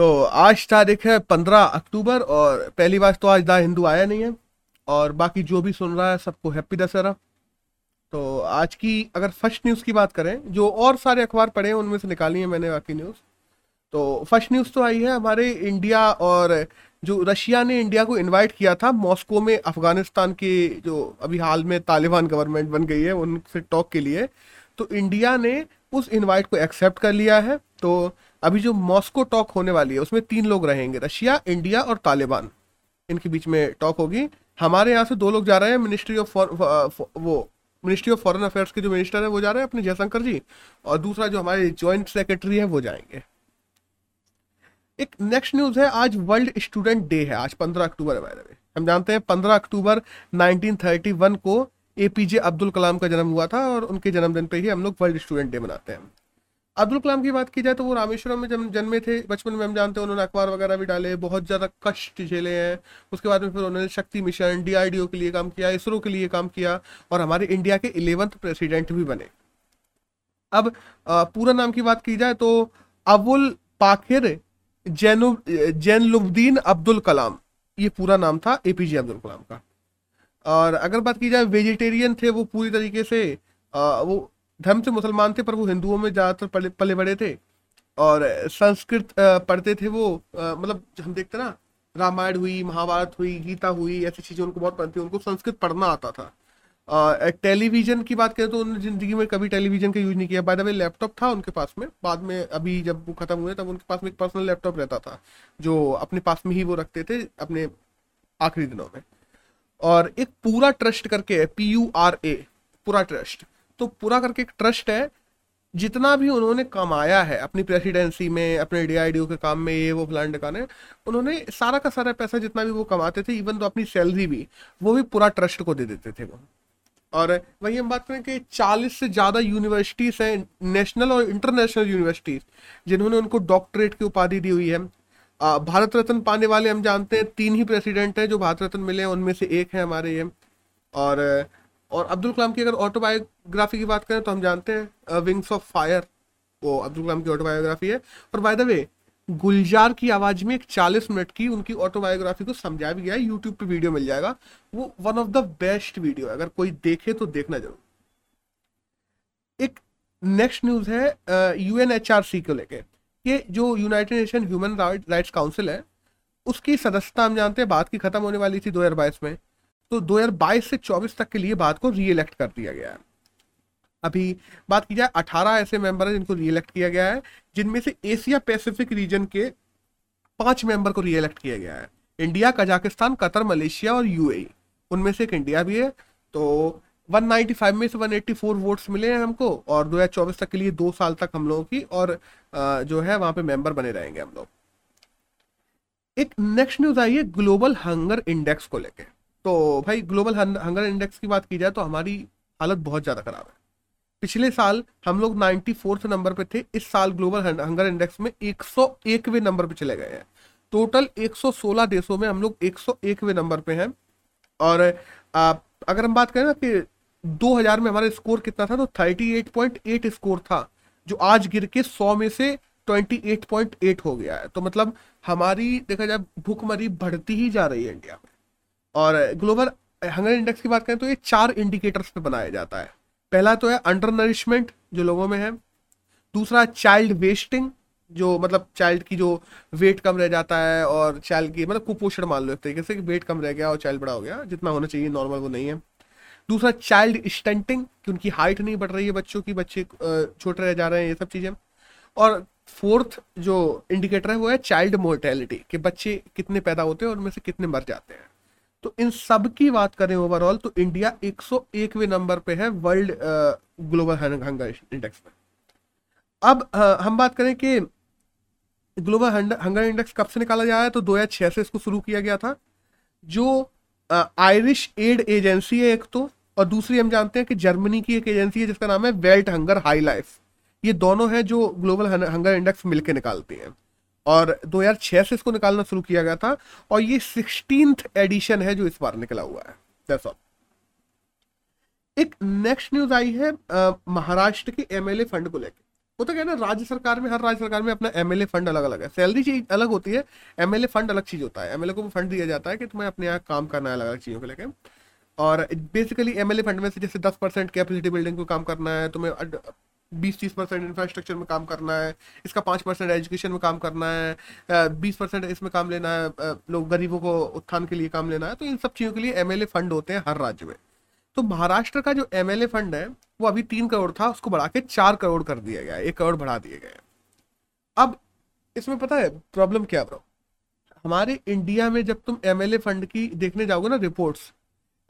तो आज तारीख है पंद्रह अक्टूबर और पहली बार तो आज द हिंदू आया नहीं है और बाकी जो भी सुन रहा है सबको हैप्पी दशहरा। तो आज की अगर फ़र्स्ट न्यूज़ की बात करें, जो और सारे अखबार पढ़े हैं, उनमें से निकाली है मैंने बाकी न्यूज़। तो फ़र्स्ट न्यूज़ तो आई है, हमारे इंडिया और जो रशिया ने इंडिया को इनवाइट किया था मॉस्को में अफ़गानिस्तान के जो अभी हाल में तालिबान गवर्नमेंट बन गई है, उनसे टॉक के लिए। तो इंडिया ने उस इनवाइट को एक्सेप्ट कर लिया है तो अभी जो मॉस्को टॉक होने वाली है, उसमें तीन लोग रहेंगे, रशिया इंडिया और तालिबान इनके बीच में टॉक होगी। हमारे यहाँ से दो लोग जा रहे हैं मिनिस्ट्री ऑफ़ वो मिनिस्ट्री ऑफ़ फॉरेन अफेयर्स के जो मिनिस्टर है, वो जा रहे हैं अपने जयशंकर जी, और दूसरा जो हमारे ज्वाइंट सेक्रेटरी है, वो जाएँगे। एक नेक्स्ट न्यूज़ है, आज वर्ल्ड स्टूडेंट डे है, आज पंद्रह अक्टूबर है हम जानते हैं, पंद्रह अक्टूबर 1931 को एपीजे अब्दुल कलाम का जन्म हुआ था और उनके जन्मदिन पे ही हम लोग वर्ल्ड स्टूडेंट डे मनाते हैं। अब्दुल कलाम की बात की जाए तो वो रामेश्वरम में जब जन्मे थे। बचपन में हम जानते हैं उन्होंने अखबार वगैरह भी डाले, बहुत ज़्यादा कष्ट झेले हैं। उसके बाद में फिर उन्होंने शक्ति मिशन डीआरडीओ के लिए काम किया, इसरो के लिए काम किया और हमारे इंडिया के इलेवंथ प्रेसिडेंट भी बने। अब पूरा नाम की बात की जाए तो अबुल पाखिर जैनु जैनलुद्दीन अब्दुल कलाम, ये पूरा नाम था एपीजे अब्दुल कलाम का। और अगर बात की जाए वेजिटेरियन थे वो पूरी तरीके से आ, वो धर्म से मुसलमान थे पर वो हिंदुओं में ज़्यादातर पले पले बड़े थे। और संस्कृत पढ़ते थे वो मतलब हम देखते ना रामायण हुई महाभारत हुई गीता हुई ऐसी चीज़ें उनको बहुत पढ़ती उनको संस्कृत पढ़ना आता था। टेलीविज़न की बात करें तो उन्होंने ज़िंदगी में कभी टेलीविज़न का यूज़ नहीं किया। बाय द वे लैपटॉप था उनके पास में बाद में अभी जब वो खत्म हुए तब उनके पास में एक पर्सनल लैपटॉप रहता था जो अपने पास में ही वो रखते थे अपने आखिरी दिनों में। और एक पूरा ट्रस्ट करके है पी यू आर ए पूरा ट्रस्ट तो पूरा करके एक ट्रस्ट है, जितना भी उन्होंने कमाया है, अपनी प्रेसिडेंसी में, अपने डी के काम में, ये वो प्लान डकाने उन्होंने सारा का सारा पैसा जितना भी वो कमाते थे इवन तो अपनी सैलरी भी, वो भी पूरा ट्रस्ट को दे देते थे वो. और वही हम बात करें कि 40 से ज़्यादा यूनिवर्सिटीज़ हैं नेशनल और इंटरनेशनल यूनिवर्सिटीज़ जिन्होंने उनको डॉक्टरेट की उपाधि दी हुई है. भारत रत्न पाने वाले हम जानते हैं, तीन ही प्रेसिडेंट हैं जो भारत रत्न मिले हैं, उनमें से एक है हमारे ये। और और अब्दुल कलाम की अगर ऑटोबायोग्राफी की बात करें तो हम जानते हैं विंग्स ऑफ़ फायर वो अब्दुल कलाम की ऑटोबायोग्राफी है। और बाय द वे गुलजार की आवाज़ में एक 40 मिनट की उनकी ऑटोबायोग्राफी को समझाया भी गया है यूट्यूब पे वीडियो मिल जाएगा। वो one of the best video है, अगर कोई देखे तो देखना ज़रूर। एक नेक्स्ट न्यूज़ है यूएनएचआरसी को लेके। ये जो United Nation Human Rights Council है, उसकी सदस्यता हम जानते हैं बात की खत्म होने वाली थी 2022 में। तो 2022 से 24 तक के लिए बात को री इलेक्ट कर दिया गया है। अभी बात की जाए 18 ऐसे मेंबर हैं जिनको री इलेक्ट किया गया है, जिनमें से एशिया पैसिफिक रीजन के पाँच मेंबर को री इलेक्ट किया गया है। इंडिया कजाकिस्तान कतर मलेशिया और यूएई उनमें से एक इंडिया भी है तो 195 में से 184 वोट्स मिले हैं हमको और 2024 तक के लिए दो साल तक हम लोगों की और जो है वहाँ पे मेंबर बने रहेंगे हम लोग। एक नेक्स्ट न्यूज़ आई है ग्लोबल हंगर इंडेक्स को लेके। तो भाई ग्लोबल हंगर इंडेक्स की बात की जाए तो हमारी हालत बहुत ज़्यादा खराब है। पिछले साल हम लोग नाइन्टी फोर्थ नंबर पे थे इस साल ग्लोबल हंगर इंडेक्स में एक सौ एकवे नंबर पे चले गए हैं। टोटल 116 देशों में हम लोग एक सौ एकवे नंबर पे हैं। और आ, अगर हम बात करें ना कि 2000 में हमारा स्कोर कितना था? तो 38.8 स्कोर था, जो आज गिर के 100 में से 28.8 हो गया है। तो मतलब हमारी, देखा जाए, भूखमरी बढ़ती ही जा रही है इंडिया में। और ग्लोबल हंगर इंडेक्स की बात करें तो ये चार इंडिकेटर्स पे बनाया जाता है। पहला तो है अंडर नरिशमेंट जो लोगों में है। दूसरा, चाइल्ड वेस्टिंग, जो मतलब चाइल्ड की जो वेट कम रह जाता है और चाइल्ड की मतलब कुपोषण मान लो एक तरीके से कि वेट कम रह गया और चाइल्ड बड़ा हो गया। जितना होना चाहिए, नॉर्मल वो नहीं है। दूसरा चाइल्ड स्टंटिंग कि उनकी हाइट नहीं बढ़ रही है बच्चों की, बच्चे छोटे रह जा रहे हैं, ये सब चीज़ें। और फोर्थ जो इंडिकेटर है, वो है चाइल्ड मोर्टेलिटी कि बच्चे कितने पैदा होते हैं और उनमें से कितने मर जाते हैं। तो इन सब की बात करें ओवरऑल तो इंडिया 101वें नंबर पे है वर्ल्ड ग्लोबल हंगर इंडेक्स में अब हम बात करें कि ग्लोबल हंगर इंडेक्स कब से निकाला जा रहा है तो 2006 से इसको शुरू किया गया था, जो आयरिश एड एजेंसी है एक तो और दूसरी हम जानते हैं कि जर्मनी की एक एजेंसी है जिसका नाम है वेल्ट हंगर हाई लाइफ ये दोनों है जो ग्लोबल हंगर इंडेक्स मिलकर निकालती हैं। और 2006 से इसको निकालना शुरू किया गया था, और ये सिक्सटीन एडिशन है जो इस बार निकला हुआ है। दैट्स ऑल एक नेक्स्ट न्यूज़ आई है महाराष्ट्र के एमएलए फंड को लेकर तो क्या है ना राज्य सरकार में, हर राज्य सरकार में अपना एमएलए फंड अलग अलग है। सैलरी चीज़ अलग होती है एमएलए फंड अलग चीज़ होता है। एमएलए को फंड दिया जाता है कि तुम्हें अपने यहाँ काम करना है अलग अलग चीज़ों को लेकर और बेसिकली एमएलए फंड में से जैसे दस परसेंट कैपेसिटी बिल्डिंग को काम करना है, तुम्हें बीस तीस परसेंट इंफ्रास्ट्रक्चर में काम करना है, इसका पाँच परसेंट एजुकेशन में काम करना है बीस परसेंट इसमें काम लेना है लोग गरीबों को उत्थान के लिए काम लेना है तो इन सब चीज़ों के लिए एमएलए फंड होते हैं हर राज्य में। तो महाराष्ट्र का जो एमएलए फंड है, वो अभी तीन करोड़ था, उसको बढ़ा के चार करोड़ कर दिया गया एक करोड़ बढ़ा दिए गए अब इसमें पता है प्रॉब्लम क्या ब्रो हमारे इंडिया में जब तुम एमएलए फंड की देखने जाओगे ना रिपोर्ट्स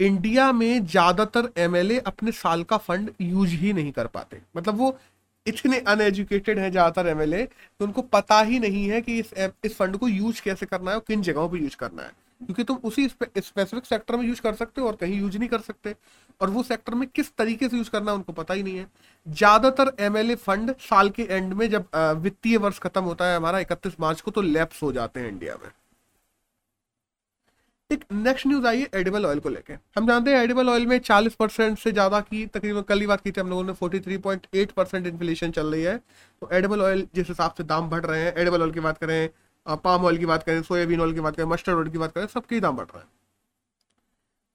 इंडिया में ज़्यादातर एमएलए अपने साल का फंड यूज़ ही नहीं कर पाते। मतलब वो इतने अनएजुकेटेड हैं ज़्यादातर एमएलए तो उनको पता ही नहीं है कि इस इस फंड को यूज़ कैसे करना है और किन जगहों पे यूज़ करना है। क्योंकि तुम उसी स्पेसिफिक सेक्टर में यूज़ कर सकते हो और कहीं यूज़ नहीं कर सकते। और वो सेक्टर में किस तरीके से यूज़ करना उनको पता ही नहीं है। ज़्यादातर एमएलए फंड साल के एंड में जब वित्तीय वर्ष खत्म होता है हमारा इकतीस मार्च को तो लैप्स हो जाते हैं इंडिया में। एक नेक्स्ट न्यूज़ आई है एडिबल ऑयल को लेके। हम जानते हैं एडिबल ऑयल में 40 परसेंट से ज़्यादा की, तकरीबन कल ही बात की थी हम लोगों ने 43.8 परसेंट इन्फ्लेशन चल रही है। तो एडिबल ऑयल जिस हिसाब से दाम बढ़ रहे हैं एडिबल ऑयल की बात करें पाम ऑयल की बात करें सोयाबीन ऑयल की बात करें मस्टर्ड ऑयल की बात करें, सबके दाम बढ़ रहे हैं।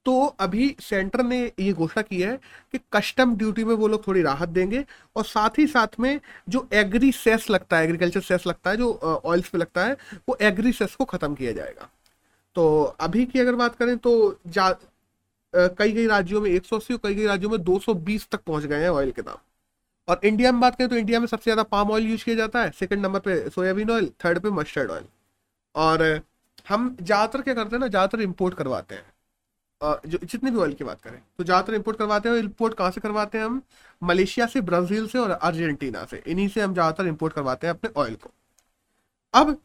तो अभी सेंटर ने ये घोषणा की है कि कस्टम ड्यूटी में वो लोग थोड़ी राहत देंगे और साथ ही साथ में जो एग्री सेस लगता है एग्रीकल्चर सेस लगता है, जो ऑयल्स पे लगता है, वो एग्री सेस को खत्म किया जाएगा। तो अभी की अगर बात करें तो जा कई कई राज्यों में एक सौ अस्सी और कई कई राज्यों में दो सौ बीस तक पहुँच गए हैं ऑयल के दाम। और इंडिया में बात करें तो इंडिया में सबसे ज़्यादा पाम ऑयल यूज़ किया जाता है। सेकंड नंबर पे सोयाबीन ऑयल थर्ड पे मस्टर्ड ऑयल और, हम ज़्यादातर क्या करते हैं ना, ज़्यादातर इम्पोर्ट करवाते हैं। जो, जितने भी ऑयल की बात करें तो ज़्यादातर इम्पोर्ट करवाते हैं इम्पोर्ट कहाँ से करवाते हैं हम? मलेशिया से, ब्राज़ील से और अर्जेंटीना से। इन्हीं से हम ज़्यादातर इम्पोर्ट करवाते हैं अपने ऑयल को। अब,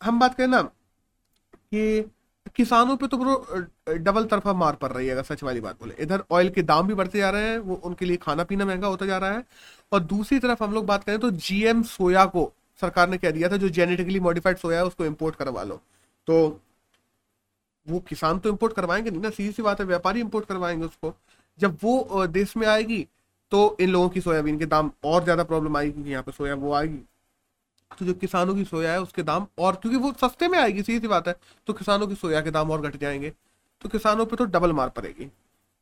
हम बात करें ना, कि किसानों पे तो ब्रो डबल तरफा मार पड़ रही है, अगर सच वाली बात बोले। इधर ऑयल के दाम भी बढ़ते जा रहे हैं, वो उनके लिए खाना पीना महँगा होता जा रहा है। और दूसरी तरफ़ हम लोग बात करें तो जीएम सोया को सरकार ने कह दिया था, जो जेनेटिकली मॉडिफाइड सोया है, उसको इम्पोर्ट करवा लो। तो वो किसान तो इम्पोर्ट करवाएँगे नहीं ना, सीधी सी बात है, व्यापारी इम्पोर्ट करवाएँगे उसको। जब वो देश में आएगी तो इन लोगों की सोयाबीन के दाम और ज़्यादा प्रॉब्लम आएगी क्योंकि यहाँ पे सोया वो आएगी। तो जो किसानों की सोया है, उसके दाम और, क्योंकि वो सस्ते में आएगी, सीधी सी बात है तो किसानों की सोया के दाम और घट जाएँगे तो किसानों पे तो डबल मार पड़ेगी।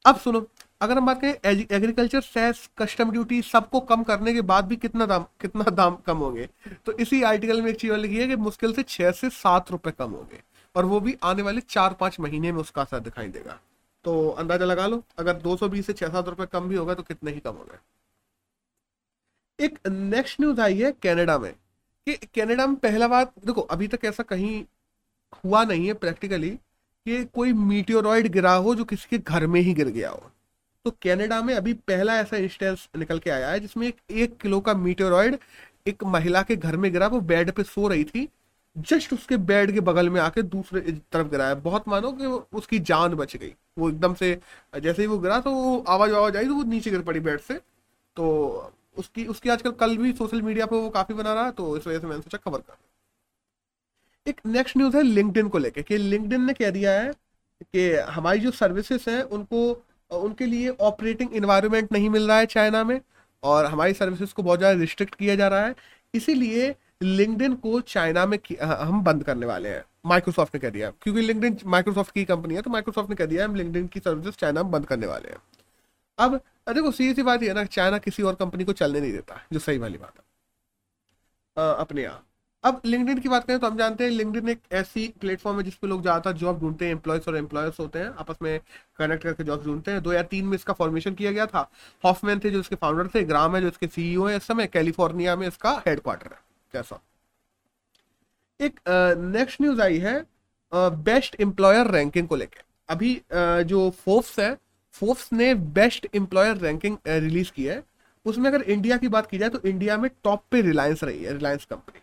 अब सुनो, अगर हम बात करें एग्रीकल्चर सेस कस्टम ड्यूटी, सबको कम करने के बाद भी कितना दाम कितना दाम कम होंगे तो इसी आर्टिकल में एक चीज़ लिखी है कि मुश्किल से छह से सात रुपए कम होंगे, और वो भी आने वाले चार पाँच महीने में उसका असर दिखाई देगा। तो अंदाज़ा लगा लो, अगर 220 से छह सात रुपए कम भी होगा तो कितने ही कम हो गए एक नेक्स्ट न्यूज़ आई है कनाडा में। कि कनाडा में पहला बार, देखो, अभी तक ऐसा कहीं हुआ नहीं है प्रैक्टिकली कि कोई मीटियोरॉइड गिरा हो जो किसी के घर में ही गिर गया हो। तो कनाडा में अभी पहला ऐसा इंस्टेंस निकल के आया है जिसमें एक एक किलो का मीटियोरॉइड एक महिला के घर में गिरा, वो बेड पे सो रही थी जस्ट उसके बेड के बगल में आके दूसरे तरफ़ गिरा है। बहुत मानो कि उसकी जान बच गई। वो एकदम से जैसे ही वो गिरा तो वो आवाज़ आवाज़ आई तो वो नीचे गिर पड़ी बेड से। तो उसकी उसकी आजकल कल भी सोशल मीडिया पे वो काफ़ी बना रहा है तो इस वजह से मैंने सोचा खबर कर एक नेक्स्ट न्यूज़ है लिंकडिन को लेके, कि लिंकडिन ने कह दिया है कि हमारी जो सर्विसेज़ हैं, उनको, उनके लिए ऑपरेटिंग इन्वायरमेंट नहीं मिल रहा है चाइना में, और हमारी सर्विसेज़ को बहुत ज़्यादा रिस्ट्रिक्ट किया जा रहा है। इसीलिए लिंकडिन को चाइना में हम बंद करने वाले हैं माइक्रोसॉफ्ट ने कह दिया। क्योंकि लिंकडिन माइक्रोसॉफ्ट की कंपनी है तो माइक्रोसॉफ्ट ने कह दिया हम लिंकडिन की सर्विसेज़ चाइना में बंद करने वाले हैं। अब देखो सीधी सी बात ये है ना, चाइना किसी और कंपनी को चलने नहीं देता, जो सही वाली बात है। अपने यहाँ अब लिंकडिन की बात करें तो हम जानते हैं लिंकडिन एक ऐसी प्लेटफॉर्म है जिसपे लोग ज़्यादातर जॉब ढूंढते हैं एम्प्लॉयज़ और एम्प्लॉयज़ होते हैं, आपस में कनेक्ट करके जॉब ढूंढते हैं। दो या तीन में इसका फॉर्मेशन किया गया था। हॉफमैन थे, जो इसके फाउंडर थे ग्राम है, जो इसके सीईओ है, इस समय कैलिफ़ोर्निया में इसका हेडक्वार्टर है कैसा एक नेक्स्ट न्यूज़ आई है बेस्ट एम्प्लॉयर रैंकिंग को लेकर अभी जो फोर्स है फोर्ब्स ने बेस्ट एम्प्लॉयर रैंकिंग रिलीज़ की है। उसमें अगर इंडिया की बात की जाए तो इंडिया में टॉप पे रिलायंस रही है रिलायंस कंपनी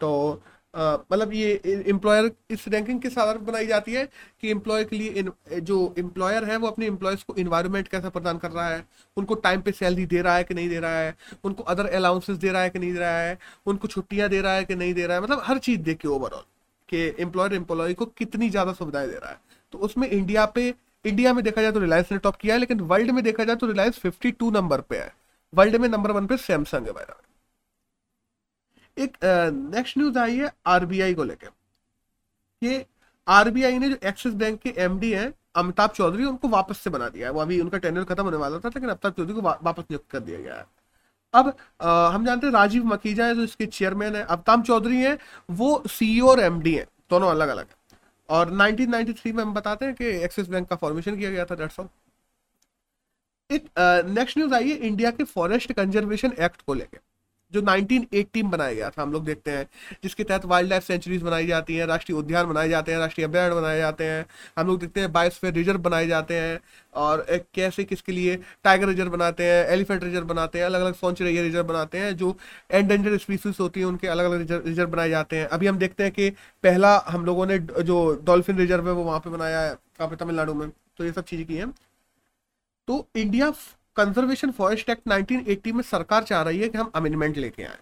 तो मतलब ये एम्प्लॉयर इस रैंकिंग के साथ बनाई जाती है कि एम्प्लॉय के लिए इन, जो एम्प्लॉयर है वो अपने एम्प्लॉयज़ को इन्वायरमेंट कैसा प्रदान कर रहा है उनको टाइम पे सैलरी दे रहा है कि नहीं दे रहा है उनको अदर अलाउंसेस दे रहा है कि नहीं दे रहा है उनको छुट्टियाँ दे रहा है कि नहीं दे रहा है। मतलब हर चीज़ देख के ओवरऑल कि एम्प्लॉयर एम्प्लॉय को कितनी ज़्यादा सुविधाएँ दे रहा है। तो उसमें इंडिया पे इंडिया में देखा जाए तो रिलायंस ने टॉप किया है लेकिन वर्ल्ड में देखा जाए तो रिलायंस 52 नंबर पे है। वर्ल्ड में नंबर वन पे सैमसंग है भाई एक नेक्स्ट न्यूज़ आई है आरबीआई को लेकर कि आरबीआई ने जो एक्सिस बैंक के एमडी हैं अमिताभ चौधरी उनको वापस से बना दिया है। वो अभी उनका टेंडर खत्म होने वाला था लेकिन अमिताभ चौधरी को वा, वापस नियुक्त कर दिया गया है। अब आ, हम जानते हैं राजीव मकीजा है जो इसके चेयरमैन है। अमिताभ चौधरी है वो सीईओ और एमडी है दोनों अलग अलग और 1993 में हम बताते हैं कि एक्सिस बैंक का फॉर्मेशन किया गया था that's all it next news आई है इंडिया के फॉरेस्ट कंजर्वेशन एक्ट को लेकर जो 1918 बनाया गया था, हम लोग देखते हैं, जिसके तहत वाइल्ड लाइफ सेंचुरीज बनाई जाती हैं, राष्ट्रीय उद्यान बनाए जाते हैं, राष्ट्रीय अभ्यारण्य बनाए जाते हैं, हम लोग देखते हैं बायोस्फीयर रिज़र्व बनाए जाते हैं, और एक कैसे किसके लिए टाइगर रिज़र्व बनाते हैं एलिफेंट रिज़र्व बनाते हैं अलग अलग सौंचरिया रिज़र्व बनाते हैं, जो एंडेंजर स्पीसीज होती है, उनके अलग अलग रिज़र्व बनाए जाते हैं। अभी हम देखते हैं कि पहला हम लोगों ने जो डॉल्फिन रिज़र्व है, वो वहाँ पे बनाया है पे तमिलनाडु में। तो ये सब चीज़ें की हैं। तो इंडिया कंजर्वेशन फॉरेस्ट एक्ट 1980 में सरकार चाह रही है कि हम अमेंडमेंट लेके आए।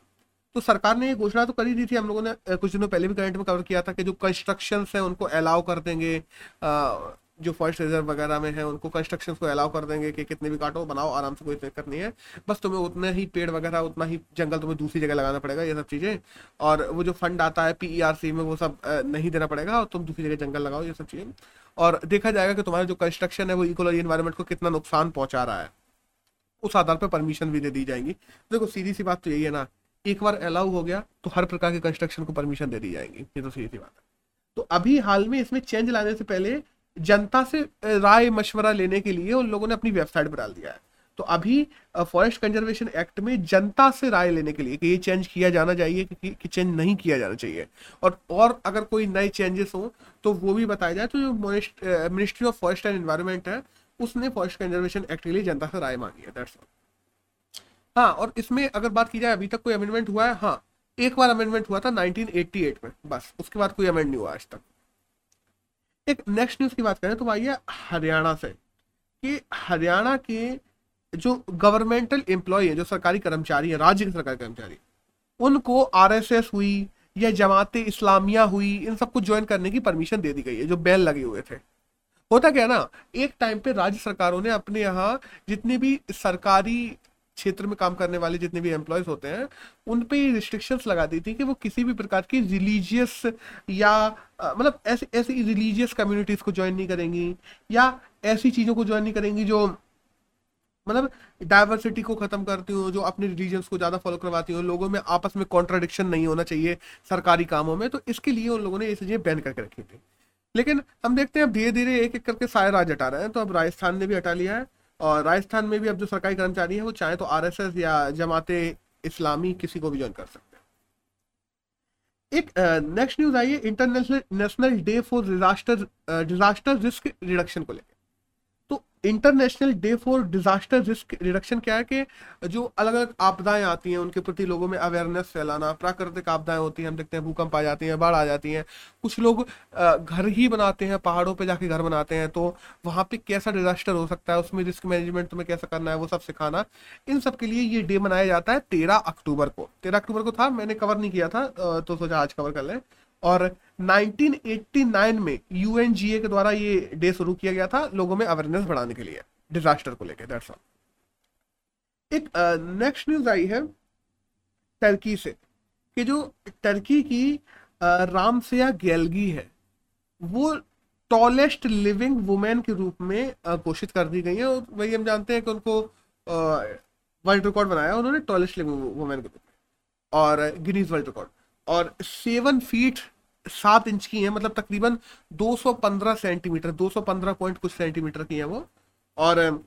तो सरकार ने ये घोषणा तो करी दी थी, हम लोगों ने कुछ दिनों पहले भी करंट में कवर किया था कि जो कंस्ट्रक्शन है उनको अलाउ कर देंगे जो फॉरेस्ट रिज़र्व वगैरह में है उनको कंस्ट्रक्शन को अलाउ कर देंगे कि कितने भी काटो बनाओ, आराम से कोई दिक्कत नहीं है। बस तुम्हें उतने ही पेड़ वगैरह, उतना ही जंगल तुम्हें दूसरी जगह लगाना पड़ेगा, ये सब चीज़ें। और वो जो फंड आता है पी में वो सब नहीं देना पड़ेगा और तुम दूसरी जगह जंगल लगाओ, ये सब चीज़ें। और देखा जाएगा कि तुम्हारा जो कंस्ट्रक्शन है वो इकोलॉजी इन्वायरमेंट को कितना नुकसान पहुँचा रहा है। उस आधार पर परमिशन भी दे दी जाएगी। देखो सीधी सी बात तो यही है ना एक बार अलाउ हो गया तो हर प्रकार के कंस्ट्रक्शन को परमिशन दे दी जाएगी। ये तो सीधी सी बात है। तो अभी हाल में इसमें चेंज लाने से पहले जनता से राय मशवरा लेने के लिए उन लोगों ने अपनी वेबसाइट पर डाल दिया है। तो अभी फॉरेस्ट कंजर्वेशन एक्ट में जनता से राय लेने के लिए कि ये चेंज किया जाना चाहिए कि, कि चेंज नहीं किया जाना चाहिए। और और अगर कोई नए चेंजेस हो तो वो भी बताया जाए। तो जो ministry of forest and environment है उसने फॉरेस्ट कंजर्वेशन एक्ट के लिए जनता से राय मांगी है दैट्स ऑल हाँ और इसमें अगर बात की जाए, अभी तक कोई अमेंडमेंट हुआ है? हाँ एक बार अमेंडमेंट हुआ था 1988 में, बस, उसके बाद कोई अमेंड नहीं हुआ आज तक. एक नेक्स्ट न्यूज़ की बात करें तो आइए हरियाणा से, कि हरियाणा के जो गवर्नमेंटल एम्प्लॉय है, जो सरकारी कर्मचारी है, राज्य के सरकारी कर्मचारी, उनको आरएसएस हुई, या जमात इस्लामिया हुई, इन सबको ज्वाइन करने की परमिशन दे दी गई है, जो बैन लगे हुए थे. होता क्या ना, एक टाइम पे राज्य सरकारों ने अपने यहाँ जितने भी सरकारी क्षेत्र में काम करने वाले जितने भी एम्प्लॉयज़ होते हैं, उन पे रिस्ट्रिक्शंस लगा दी थी कि वो किसी भी प्रकार की रिलीजियस या मतलब ऐसी ऐसी रिलीजियस कम्युनिटीज को ज्वाइन नहीं करेंगी या ऐसी चीज़ों को ज्वाइन नहीं करेंगी जो मतलब डाइवर्सिटी को खत्म करती हूँ, जो अपने रिलीजन्स को ज़्यादा फॉलो करवाती हूँ। लोगों में आपस में कॉन्ट्राडिक्शन नहीं होना चाहिए सरकारी कामों में तो इसके लिए उन लोगों ने ये चीज़ें बैन करके रखी थी। लेकिन हम देखते हैं अब धीरे धीरे एक एक करके सारे राज्य हटा रहे हैं। तो अब राजस्थान ने भी हटा लिया है और राजस्थान में भी अब जो सरकारी कर्मचारी है वो चाहे तो आरएसएस या जमात इस्लामी किसी को भी ज्वाइन कर सकते हैं। एक नेक्स्ट न्यूज़ आई है, international, national day for disaster disaster risk reduction को लेकर international day for disaster risk reduction क्या है कि जो अलग अलग आपदाएँ आती हैं, उनके प्रति लोगों में अवेयरनेस फैलाना, प्राकृतिक आपदाएँ होती हैं, हम देखते हैं भूकंप आ जाती हैं, बाढ़ आ जाती हैं। कुछ लोग घर ही बनाते हैं, पहाड़ों पे जाके घर बनाते हैं तो वहाँ पे कैसा डिजास्टर हो सकता है, उसमें रिस्क मैनेजमेंट तुम्हें कैसा करना है, वो सब सिखाना। इन सब के लिए ये डे मनाया जाता है तेरह अक्टूबर को। तेरह अक्टूबर को था, मैंने कवर नहीं किया था तो सोचा आज कवर कर लें। और 1989 में यूएनजीए के द्वारा ये डे शुरू किया गया था लोगों में अवेयरनेस बढ़ाने के लिए डिजास्टर को लेकर एक नेक्स्ट न्यूज़ आई है टर्की से, कि जो टर्की की रामसिया गैलगी है, वो टॉलेस्ट लिविंग वुमेन के रूप में घोषित कर दी गई है और वही हम जानते हैं कि उनको वर्ल्ड रिकॉर्ड बनाया, उन्होंने टॉलेस्ट लिविंग वुमेन के रूप में, और गिनीज वर्ल्ड रिकॉर्ड और सेवन फीट सात इंच की है मतलब तकरीबन 215 सेंटीमीटर 215 पॉइंट कुछ सेंटीमीटर की है वो। और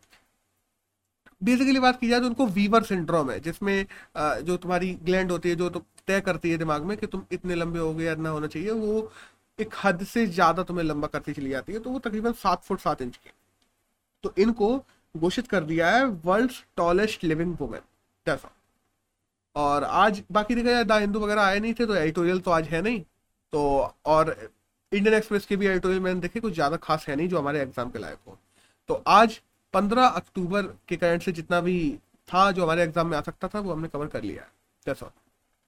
बेसिकली बात की जाए तो उनको वीवर सिंड्रोम है, जिसमें जो तुम्हारी ग्लैंड होती है, जो तो तय करती है दिमाग में कि तुम इतने लंबे हो गए इतना होना चाहिए, वो एक हद से ज़्यादा तुम्हें लंबा करती चली जाती है तो वो तकरीबन सात फुट सात इंच की। तो इनको घोषित कर दिया है वर्ल्ड टॉलेस्ट लिविंग वुमेन जैसा और आज बाकी देखा जाए, दा हिंदू वगैरह आए नहीं थे तो एडिटोरियल तो आज है नहीं। तो और इंडियन एक्सप्रेस के भी एडिटोरियल मैंने देखे, कुछ ज़्यादा खास है नहीं जो हमारे एग्ज़ाम के लायक हो। तो आज पंद्रह अक्टूबर के करंट से जितना भी था जो हमारे एग्ज़ाम में आ सकता था, वो हमने कवर कर लिया है। जैसा